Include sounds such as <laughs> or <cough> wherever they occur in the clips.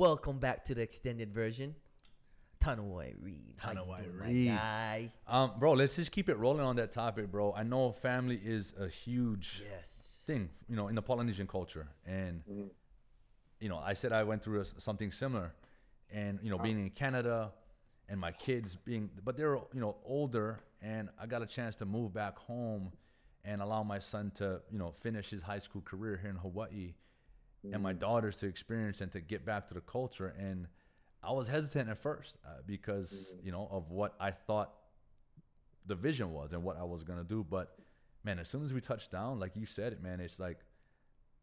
Welcome back to the extended version. Tanoai Reed. How you Tanoai doing, my Reed. guy? Um, bro, let's just keep it rolling on that topic, bro. I know family is a huge Yes. thing, you know, in the Polynesian culture, and you know, I said I went through a, something similar, and you know, being in Canada, and my kids being, but they're you know older, and I got a chance to move back home, and allow my son to you know finish his high school career here in Hawaii, and my daughters to experience and to get back to the culture, and I was hesitant at first uh, because you know of what I thought the vision was and what I was gonna do. But man, as soon as we touched down, like you said it, man, it's like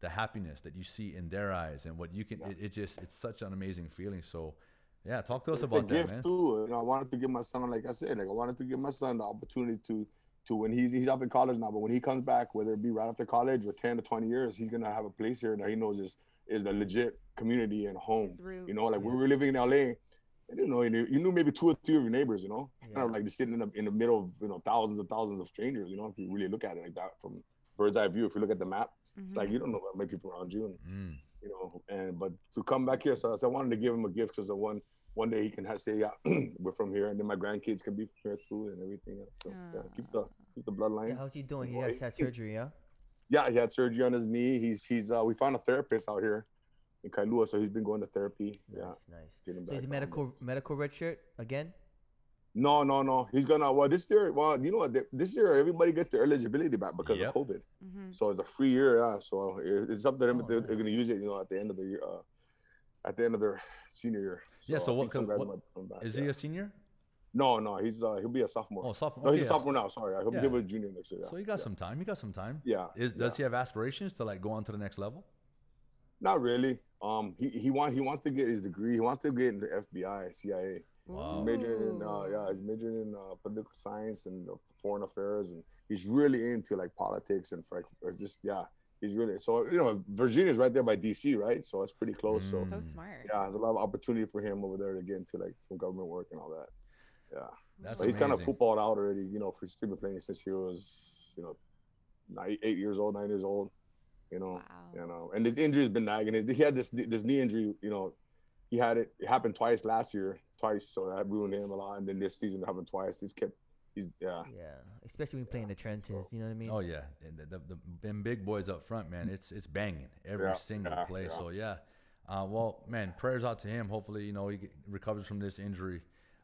the happiness that you see in their eyes and what you can. It, it just it's such an amazing feeling. So yeah, talk to us it's about a that, gift man. too. You know, I wanted to give my son, like I said, like I wanted to give my son the opportunity to, to when he's he's up in college now, but when he comes back, whether it be right after college or ten to twenty years, he's gonna have a place here that he knows is is the legit community and home. You know, like when we were living in LA, and you know, you knew, you knew maybe two or three of your neighbors. You know, kind of Yeah. like just sitting in the in the middle of you know thousands and thousands of strangers. You know, if you really look at it like that from bird's eye view, if you look at the map, it's Mm-hmm. like you don't know how many people around you. And Mm. you know, and but to come back here, so, so I wanted to give him a gift because the one one day he can have, say, yeah, <clears throat> we're from here, and then my grandkids can be from here too, and everything else. So yeah, keep the keep the bloodline. Yeah, how's he doing? He has had surgery, yeah? Yeah, he had surgery on his knee. He's he's uh, we found a therapist out here in Kailua, so he's been going to therapy. Yeah. Nice, nice. getting So he's a back on, medical medical red shirt again? No, no, no. He's gonna well this year. Well, you know what? This year everybody gets their eligibility back because Yep. of COVID. Mm-hmm. So it's a free year. Yeah. So it's up to them. Oh, if they're, nice. they're gonna use it. You know, at the end of the year. Uh, at the end of their senior year. Yeah, so I what some guys what- back, Is yeah. he a senior? No, no, he's uh he'll be a sophomore. Oh, sophomore. no, he's okay, a yeah, sophomore now. Sorry, I he'll Yeah. be a junior next year. Yeah. So he got some time. He got some time. yeah. Is does yeah. he have aspirations to like go on to the next level? Not really. Um, he he wants he wants to get his degree. He wants to get into FBI, CIA. Wow. He's majoring in uh, yeah, he's majoring in uh, political science and uh, foreign affairs, and he's really into like politics and just yeah, he's really so you know Virginia's right there by DC, right? So it's pretty close. So So Mm. smart. yeah, there's a lot of opportunity for him over there to get into like some government work and all that. Yeah. That's So he's kind of footballed out already, you know, for he's been playing since he was, you know, nine, eight years old, nine years old, you know, Wow. you know, and his injury has been nagging. He had this this knee injury, you know, he had it, it happened twice last year, twice, so that ruined him a lot. And then this season it happened twice. He's kept, he's yeah, Yeah. Especially when playing play in the trenches, you know what I mean? Oh yeah, and the, the, the them big boys up front, man. It's it's banging every Yeah, single yeah, play. yeah. So yeah, uh, well, man, prayers out to him. Hopefully, you know, he recovers from this injury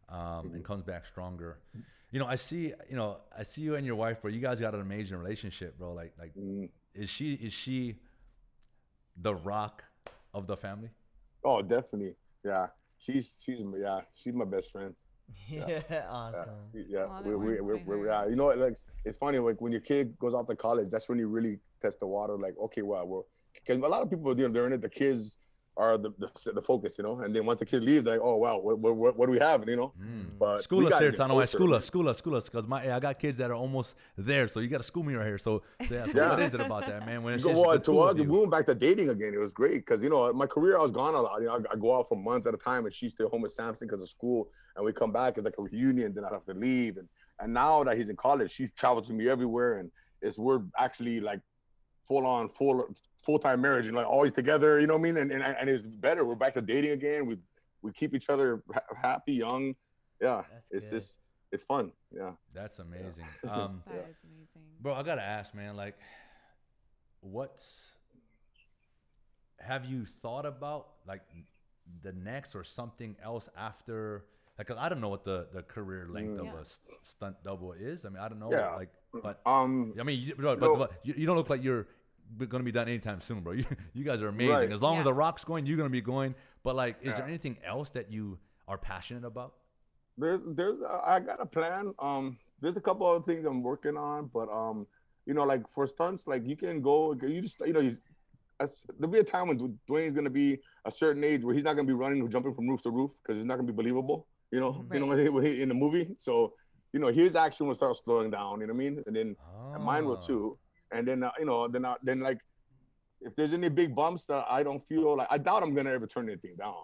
um, Mm-hmm. and comes back stronger. You know, I see, you know, I see you and your wife, bro. You guys got an amazing relationship, bro. Like, like, Mm. is she is she the rock of the family? oh definitely, yeah. She's she's yeah, she's my best friend. Yeah, <laughs> Yeah, awesome. yeah. Aw, that we, we, warms we, my we, heart. yeah. You know, like it's funny like when your kid goes off to college, that's when you really test the water. Like, okay, well, well, because a lot of people you know, they're in it. The kids are the, the the focus, you know. And then once the kid leaves, they're like, oh wow, what what, what, do we have, you know? Mm. But School us here, Tano. School us, school us, school us, because my I got kids that are almost there, so you got to school me right here. So, so yeah, so Yeah. what is it about that, man? When it's Go just the to us, we went back to dating again. It was great because you know my career I was gone a lot. You know, I, I go out for months at a time, and she's still home with Samson because of school, and we come back it's like a reunion. Then I have to leave, and and now that he's in college, she's traveled to me everywhere, and it's we're actually like full on full full time marriage and like always together. You know what I mean? And and, and it's better. We're back to dating again. We we keep each other ha- happy, young. Yeah, That's it's good. just it's fun. Yeah. That's amazing. <laughs> Um, That Yeah. is amazing. Bro, I gotta ask, man. Like, what's have you thought about like the next or something else after? Like, 'cause I don't know what the the career length Mm. of Yeah. a st- stunt double is. I mean, I don't know. Yeah. Like, but Um. I mean, you, bro, but, No. but you, you don't look like you're b- gonna be done anytime soon, bro. <laughs> You, you guys are amazing. Right. As long as the rock's going, you're gonna be going. But like, is there anything else that you are passionate about? there's there's uh, I got a plan. Um, there's a couple other things I'm working on, but um, you know, like for stunts, like you can go, you just you know, you, as, there'll be a time when Dwayne's gonna be a certain age where he's not gonna be running or jumping from roof to roof because it's not gonna be believable. You know, you know when he, in the movie. So, you know, his action will start slowing down. You know what I mean? And then and mine will Ah. too. And then uh, you know, then uh, then like, if there's any big bumps that I don't feel like, I doubt I'm gonna ever turn anything down.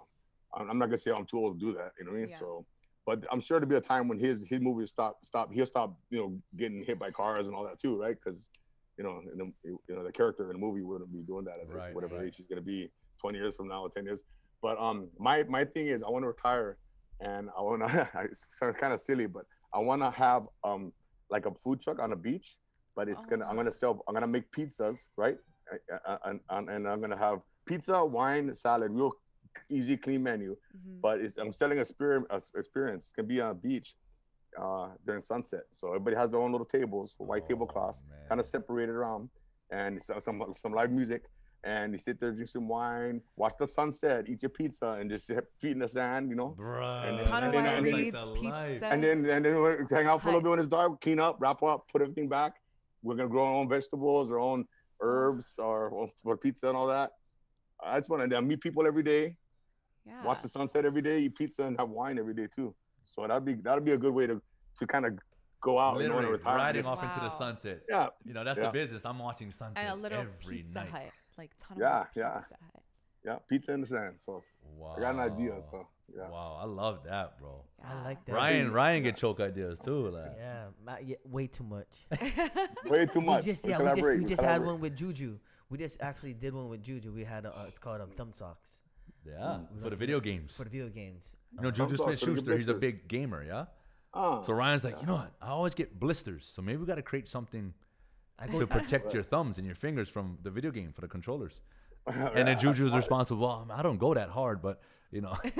I'm I'm not gonna say I'm too old to do that. You know what I mean? Yeah. So, but I'm sure there'll be a time when his his movie stop stop. He'll stop. You know, getting hit by cars and all that too, right? Because you know, in the, you know, the character in the movie wouldn't be doing that at Right, whatever right. age he's gonna be. 20 years from now, or 10 years. But um, my my thing is I want to retire, and I want to. <laughs> it sounds kind of silly, but I want to have um like a food truck on a beach, but it's gonna I'm gonna sell. I'm gonna make pizzas, right? And, and, and I'm gonna have pizza, wine, salad, real easy, clean menu. Mhm. But it's, I'm selling a spirit experience. It can be on a beach uh, during sunset, so everybody has their own little tables, white tablecloths, Oh, man. kind of separated around, and some some some live music. And you sit there, drink some wine, watch the sunset, eat your pizza, and just sit- feet in the sand, you know. Bruh, And Ton of and then- and then- reads, like the And then and then hang out for a little bit when it's dark, clean up, wrap up, put everything back. We're gonna grow our own vegetables, our own herbs, or or for pizza and all that. I just want to meet people every day, yeah. watch the sunset every day, eat pizza, and have wine every day too. So that'd be that'd be a good way to to kind of go out and Literally retire. riding Just- off into the sunset. Yeah, You know, that's Yeah. the business. I'm watching sunsets and a little every Pizza night. Hut, like ton of Yeah, Pizza yeah. Hut. Yeah, pizza in the sand. So Wow. I got an idea. So yeah. Wow, I love that, bro. I like that. Ryan. Ryan get choke ideas too. Like. Yeah, yeah, way too much. <laughs> Way too we much. just We yeah, we just collaborate, we we just had one with Juju. We just actually did one with Juju. We had a, uh, it's called um, Thumb Socks Yeah, Mm. for the video games. for the video games. You know, Juju socks Smith for the Schuster, he's a big gamer, yeah? Ah, So Ryan's like, you know what? I always get blisters. So maybe we got to create something I to protect your thumbs and your fingers from the video game for the controllers. <laughs> And then Juju's responsible. Well, I don't go that hard, but you know, <laughs> <laughs>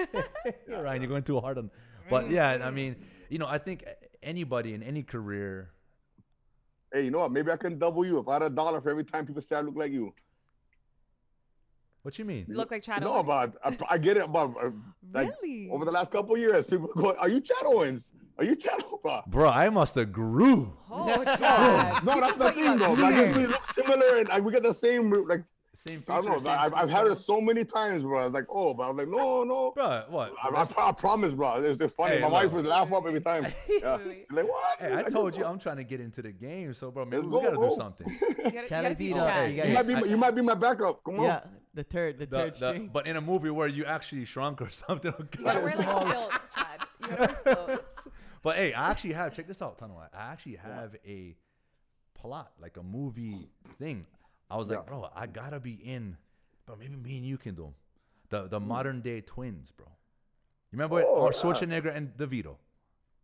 yeah, Ryan, you're going too hard on. But yeah, I mean, you know, I think anybody in any career. hey, you know what? Maybe I can double you if I had a dollar for every time people say I look like you. What you mean? Look like Chad No, Owens. but I, I get it. But uh, like really? over the last couple of years, people go, "Are you Chad Owens? Are you Chad Owens?" Bro, I must have grew. oh, No, that's the Put thing though. Like, we look similar, and like, we get the same like Same I don't know. features, I've, I've had it so many times, bro. I was like, oh, but I was like, no, no. Bro, what? I, I, I promise, bro. It's, it's funny. Hey, My wife would laugh up every time. <laughs> Yeah. Wait, wait. She's like, what? Hey, I Like, told you I'm trying to get into the game, so bro, maybe Let's we go, gotta bro. do something. <laughs> You gotta, you gotta Chad teach Adito, Chad. you You might be, my- you might be my backup. Come on. Yeah, the third, the The- third the- string. but in a movie where you actually shrunk or <laughs> something. You gotta wear like stilts, Chad. You gotta stilts. But hey, I actually have check this out, Tanwa. I actually have a plot, like a movie thing. I was like, bro, I gotta be in, but maybe me and you can do 'em. The the hmm. modern day twins, bro. You remember. Oh, it? Or yeah. Schwarzenegger and DeVito,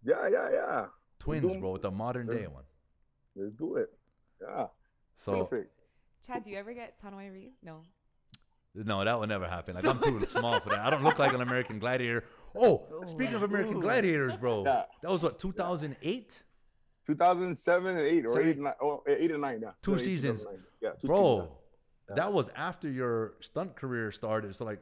Yeah, yeah, yeah. twins, bro, with the modern day one. Let's do it. Yeah. So Perfect. Chad, do you ever get Tanoai Reed? No. no, that would never happen. Like I'm too small for that. I don't look like an American gladiator. <laughs> Oh, oh speaking of American gladiators, bro, Yeah. that was what 2008, 2007 and 8 or So 8 you- and 9. Oh, 8 and 9, yeah. Two 2008, seasons. 2009. Yeah, bro. Yeah. That was after your stunt career started. So like,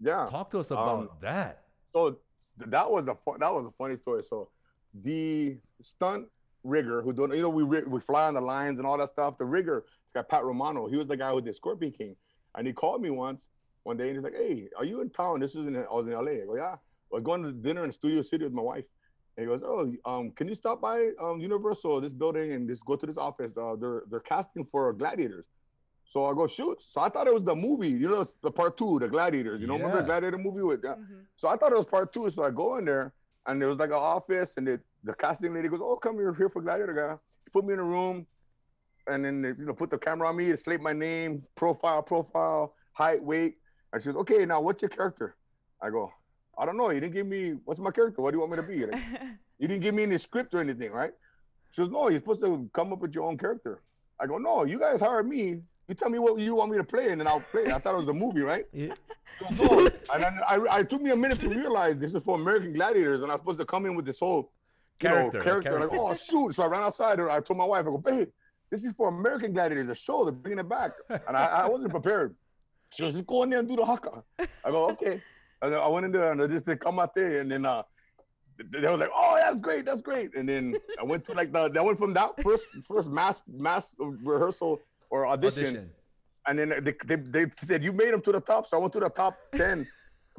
Yeah. talk to us about Um, that. so that was a fun, that was a funny story. So the stunt rigger who don't you know we we fly on the lines and all that stuff. The rigger, this guy Pat Romano, he was the guy who did Scorpion King, and he called me once one day and he's like, "Hey, are you in town? This was in I was in LA. I go, yeah. I was going to dinner in Studio City with my wife." And he goes, "Oh, um, can you stop by um, Universal, this building, and just go to this office? Uh, they're they're casting for gladiators." So I go, "Shoot!" So I thought it was the movie, you know, it's the part two, the gladiators. You know, remember the Yeah. gladiator movie with yeah. Mhm. So I thought it was part two. So I go in there and there was like an office and the, the casting lady goes, Oh, come here here for Gladiator guy. Put me in a room and then they, you know, put the camera on me to slate my name, profile, profile, height, weight. And she goes, Okay, now what's your character? I go, I don't know. You didn't give me what's my character? What do you want me to be? Like, <laughs> you didn't give me any script or anything, right? She goes, No, you're supposed to come up with your own character. I go, No, you guys hired me. You tell me what you want me to play, and then I'll play. it." I thought it was the movie, right? Yeah. So, and then I, I took me a minute to realize this is for American Gladiators, and I'm supposed to come in with this whole you know, Character, character. Like, oh shoot! So I ran outside and I told my wife, I go, babe, this is for American Gladiators, a show. They're bringing it back, and I, I wasn't prepared. She goes, just go in there and do the haka. I go, okay. And I went in there and I just did come out there, and then uh, they they were like, oh, that's great, that's great. And then I went to like the, I went from that first first mass mass rehearsal or audition Audition. and then they, they, they said you made them to the top, so I went to the top ten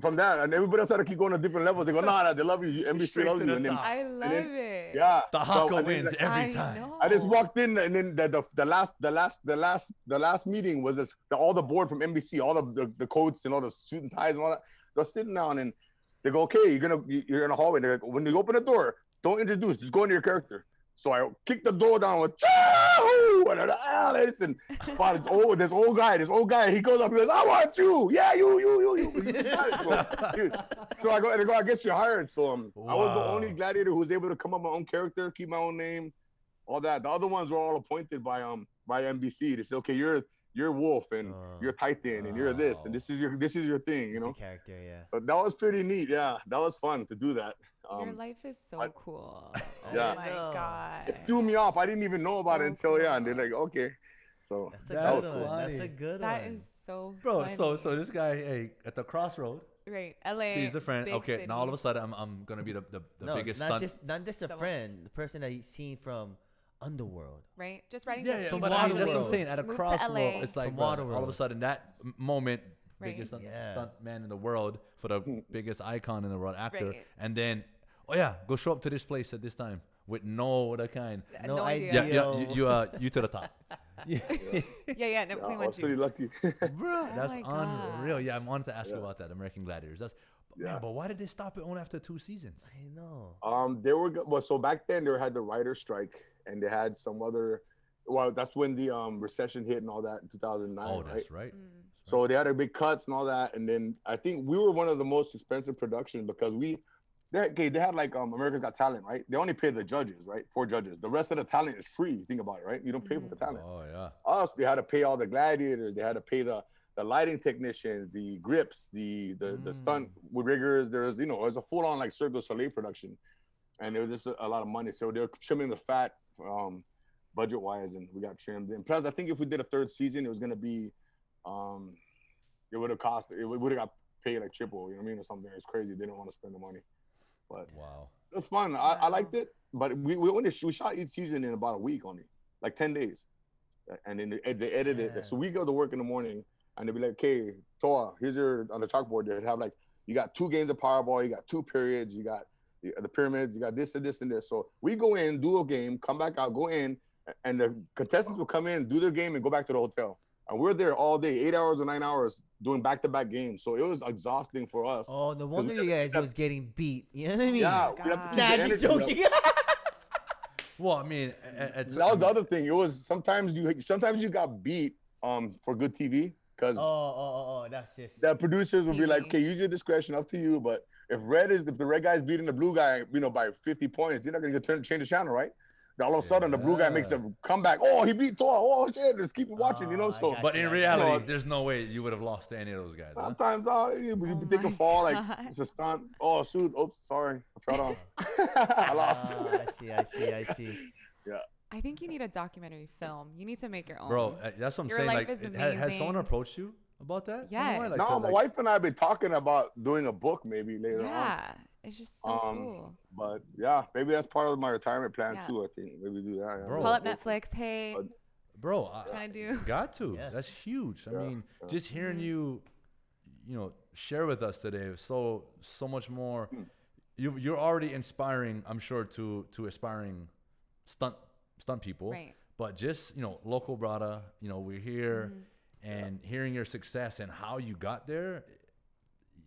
from that, and everybody else had to keep going to different levels. They go, nah, nah, they love you, NBC Straight loves you, and then. I love then- it. yeah, The So, Haka and then, wins like, every I time. know. I just walked in, and then the, the, the last the last the last the last meeting was this the, all the board from NBC, all the, the the coats and all the suit and ties and all that. They're sitting down and they go, okay, you're gonna you- you're in a hallway. They're like, when you open the door, don't introduce, just go into your character. So I kicked the door down with Choo! And I'm like, ah, listen, but it's old, this old guy, this old guy, he goes up, he goes, I want you. Yeah, you, you, you, you. you. So, dude, so I go and I go, I guess you're hired. So um, I was the only gladiator who was able to come up with my own character, keep my own name, all that. The other ones were all appointed by um by NBC. They say, okay, you're you're Wolf and Oh. you're Titan and you're this and this is your this is your thing, you know. character, yeah. But that was pretty neat. Yeah, that was fun to do that. Your Um, life is so I- cool. <laughs> Yeah. Oh my I god. it threw me off. I didn't even know about it So until yeah, and they're like, okay. So That's a That good was one. That's a good That one. is so Bro, so funny. so this guy, hey, at the crossroad, right. LA. sees a friend. big Okay, now all of a sudden I'm, I'm gonna be the, the, the no, biggest not stunt. just not just a The what? friend, the person that he's seen from Underworld. right? Just writing yeah, down yeah, these but I mean, that's what I'm saying. At a Moves crossroad, it's like From bro, all of a sudden that m- moment, Right. biggest stunt, Yeah. stunt man in the world for the biggest icon in the world, actor, Right. and then oh yeah, go show up to this place at this time with no other kind. No no idea. Yeah, idea. yeah, you, you uh, you to the top. <laughs> yeah, Yeah, yeah. No, yeah, we I went was pretty you. lucky. <laughs> bro, that's Oh my unreal. Yeah, I wanted to ask you about that American Gladiators. That's Yeah. man, but why did they stop it only after two seasons? I know. Um, they were go- well. So back then they had the writer strike, and they had some other. Well, that's when the um recession hit and all that in 2009, Oh, right? that's right. Mm. So they had a big cuts and all that, and then I think we were one of the most expensive productions because we, they, okay, they had like um America's Got Talent, right? They only pay the judges, right? Four judges. The rest of the talent is free. Think about it, right? You don't pay for the talent. Oh yeah. Us, they had to pay all the gladiators. They had to pay the the lighting technicians, the grips, the the, the stunt riggers. There's you know it was a full on like Cirque du Soleil production, and it was just a, a lot of money. So they're trimming the fat, um, budget wise, and we got trimmed. And plus, I think if we did a third season, it was gonna be, um, it would have cost. It would have got paid like triple. You know what I mean, or something. It's crazy. They didn't want to spend the money, but Wow. it was fun. I, I liked it, but we we only we shot each season in about a week only, like ten days, and then they, they edited Yeah. it. So we go to work in the morning, and they'd be like, "Okay, Toa, here's your on the chalkboard." They'd have like, "You got two games of Powerball, you got two periods, you got the, the pyramids, you got this and this and this." So we go in, do a game, come back out, go in, and the contestants will come in, do their game, and go back to the hotel. And we're there all day, eight hours or nine hours, doing back-to-back games. So it was exhausting for us. Oh, no wonder you guys have- was getting beat. You know what I mean? yeah, we have to keep Nah, the just energy joking. <laughs> Well, I mean, a- a- it's, that was the other thing. It was sometimes you sometimes you got beat um for good TV because oh, oh, oh, oh, that's just. the producers would be like, okay, use your discretion, up to you. But if red is if the red guy's beating the blue guy, you know, by 50 points, you're not gonna get turn change the channel, right? Then all of a sudden the blue guy makes a comeback. Oh, he beat Thor. Oh shit, let's keep watching, you Oh, know. So But in I got you. reality, there's no way you would have lost to any of those guys. huh? sometimes uh, you, you Oh take a my fall, like it's a stunt. Oh shoot, oops, sorry, I fell off. <laughs> <laughs> I lost. Ah, I see, I see, I see. Yeah. I think you need a documentary film. You need to make your own. Bro, uh, that's what I'm Your saying. life Like, is it- has, has someone approached you about that? I don't know why, Yes. like, no, my like- wife and I have been talking about doing a book maybe later on. yeah, it's just so Um, cool. But yeah, maybe that's part of my retirement plan Yeah. too. I think maybe do that. yeah. Bro. Call up Netflix. Hey, But- bro, I, trying to do. got to. Yes. That's huge. I Yeah, mean, yeah. just hearing Mhm. you, you know, share with us today is so so much more. Hmm. You you're already inspiring. I'm sure to to aspiring stunt stunt people. Right. But just you know, local brada. You know, we're here. Mhm. And hearing your success and how you got there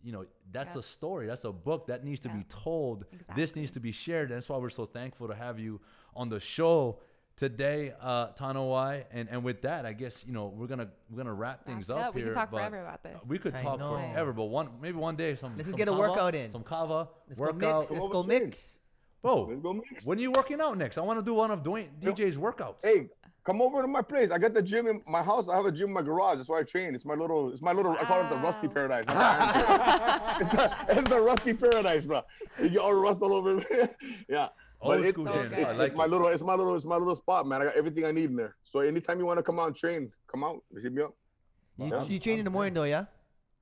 you know that's Yeah. a story that's a book that needs to Yeah. be told this needs to be shared and that's why we're so thankful to have you on the show today uh Tanoai and and with that I guess you know we're gonna we're gonna wrap things Wrap up up. We here can talk but forever about this. we could I talk know. forever but one maybe one day some Let's some get a kava, workout in. some kava Let's go workout mix. Let's go mix. bro Let's go mix. when are you working out next I want to do one of Dwayne DJ's workouts Hey, come over to my place. I got the gym in my house. I have a gym in my garage. That's why I train. It's my little. It's my little. I call it the Rusty Paradise. <laughs> not the Iron Paradise. it's, the, it's the Rusty Paradise, bro. You get all the rust all over. <laughs> yeah. Old But it's, school so gym it's, like it's my it. little. It's my little. It's my little spot, man. I got everything I need in there. So anytime you want to come out and train, come out. Hit me up. You, Yeah. you train in the morning though, yeah?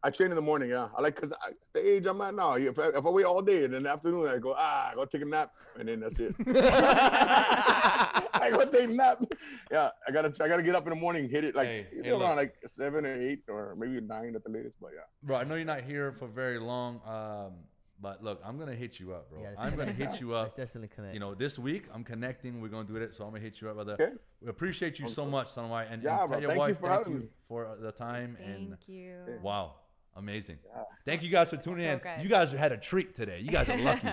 I train in the morning, yeah. I like because the age I'm at now. If I, if I wait all day, and in the afternoon I go ah, go take a nap, and then that's it. <laughs> <laughs> I go take a nap. Yeah, I gotta I gotta get up in the morning, hit it like Hey, hey, around like seven or eight or maybe nine at the latest. But yeah, Bro, I know you're not here for very long, um, but look, I'm gonna hit you up, bro. Yeah, let's I'm gonna hit you Let's up. definitely connect. You know, this week I'm connecting. We're gonna do it, so I'm gonna hit you up, brother. Okay. We appreciate you so much, Sonwai, and, Yeah, and bro, tell your thank you wife for thank you me. for the time. Thank and you. wow, Amazing. Thank you guys for tuning So in. good. You guys had a treat today. You guys are lucky.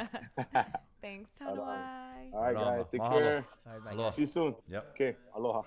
<laughs> Thanks, <laughs> Tanoai. All right, guys. Take Mahalo. care. All right, bye. Aloha. See you soon. Yep. Okay. Aloha.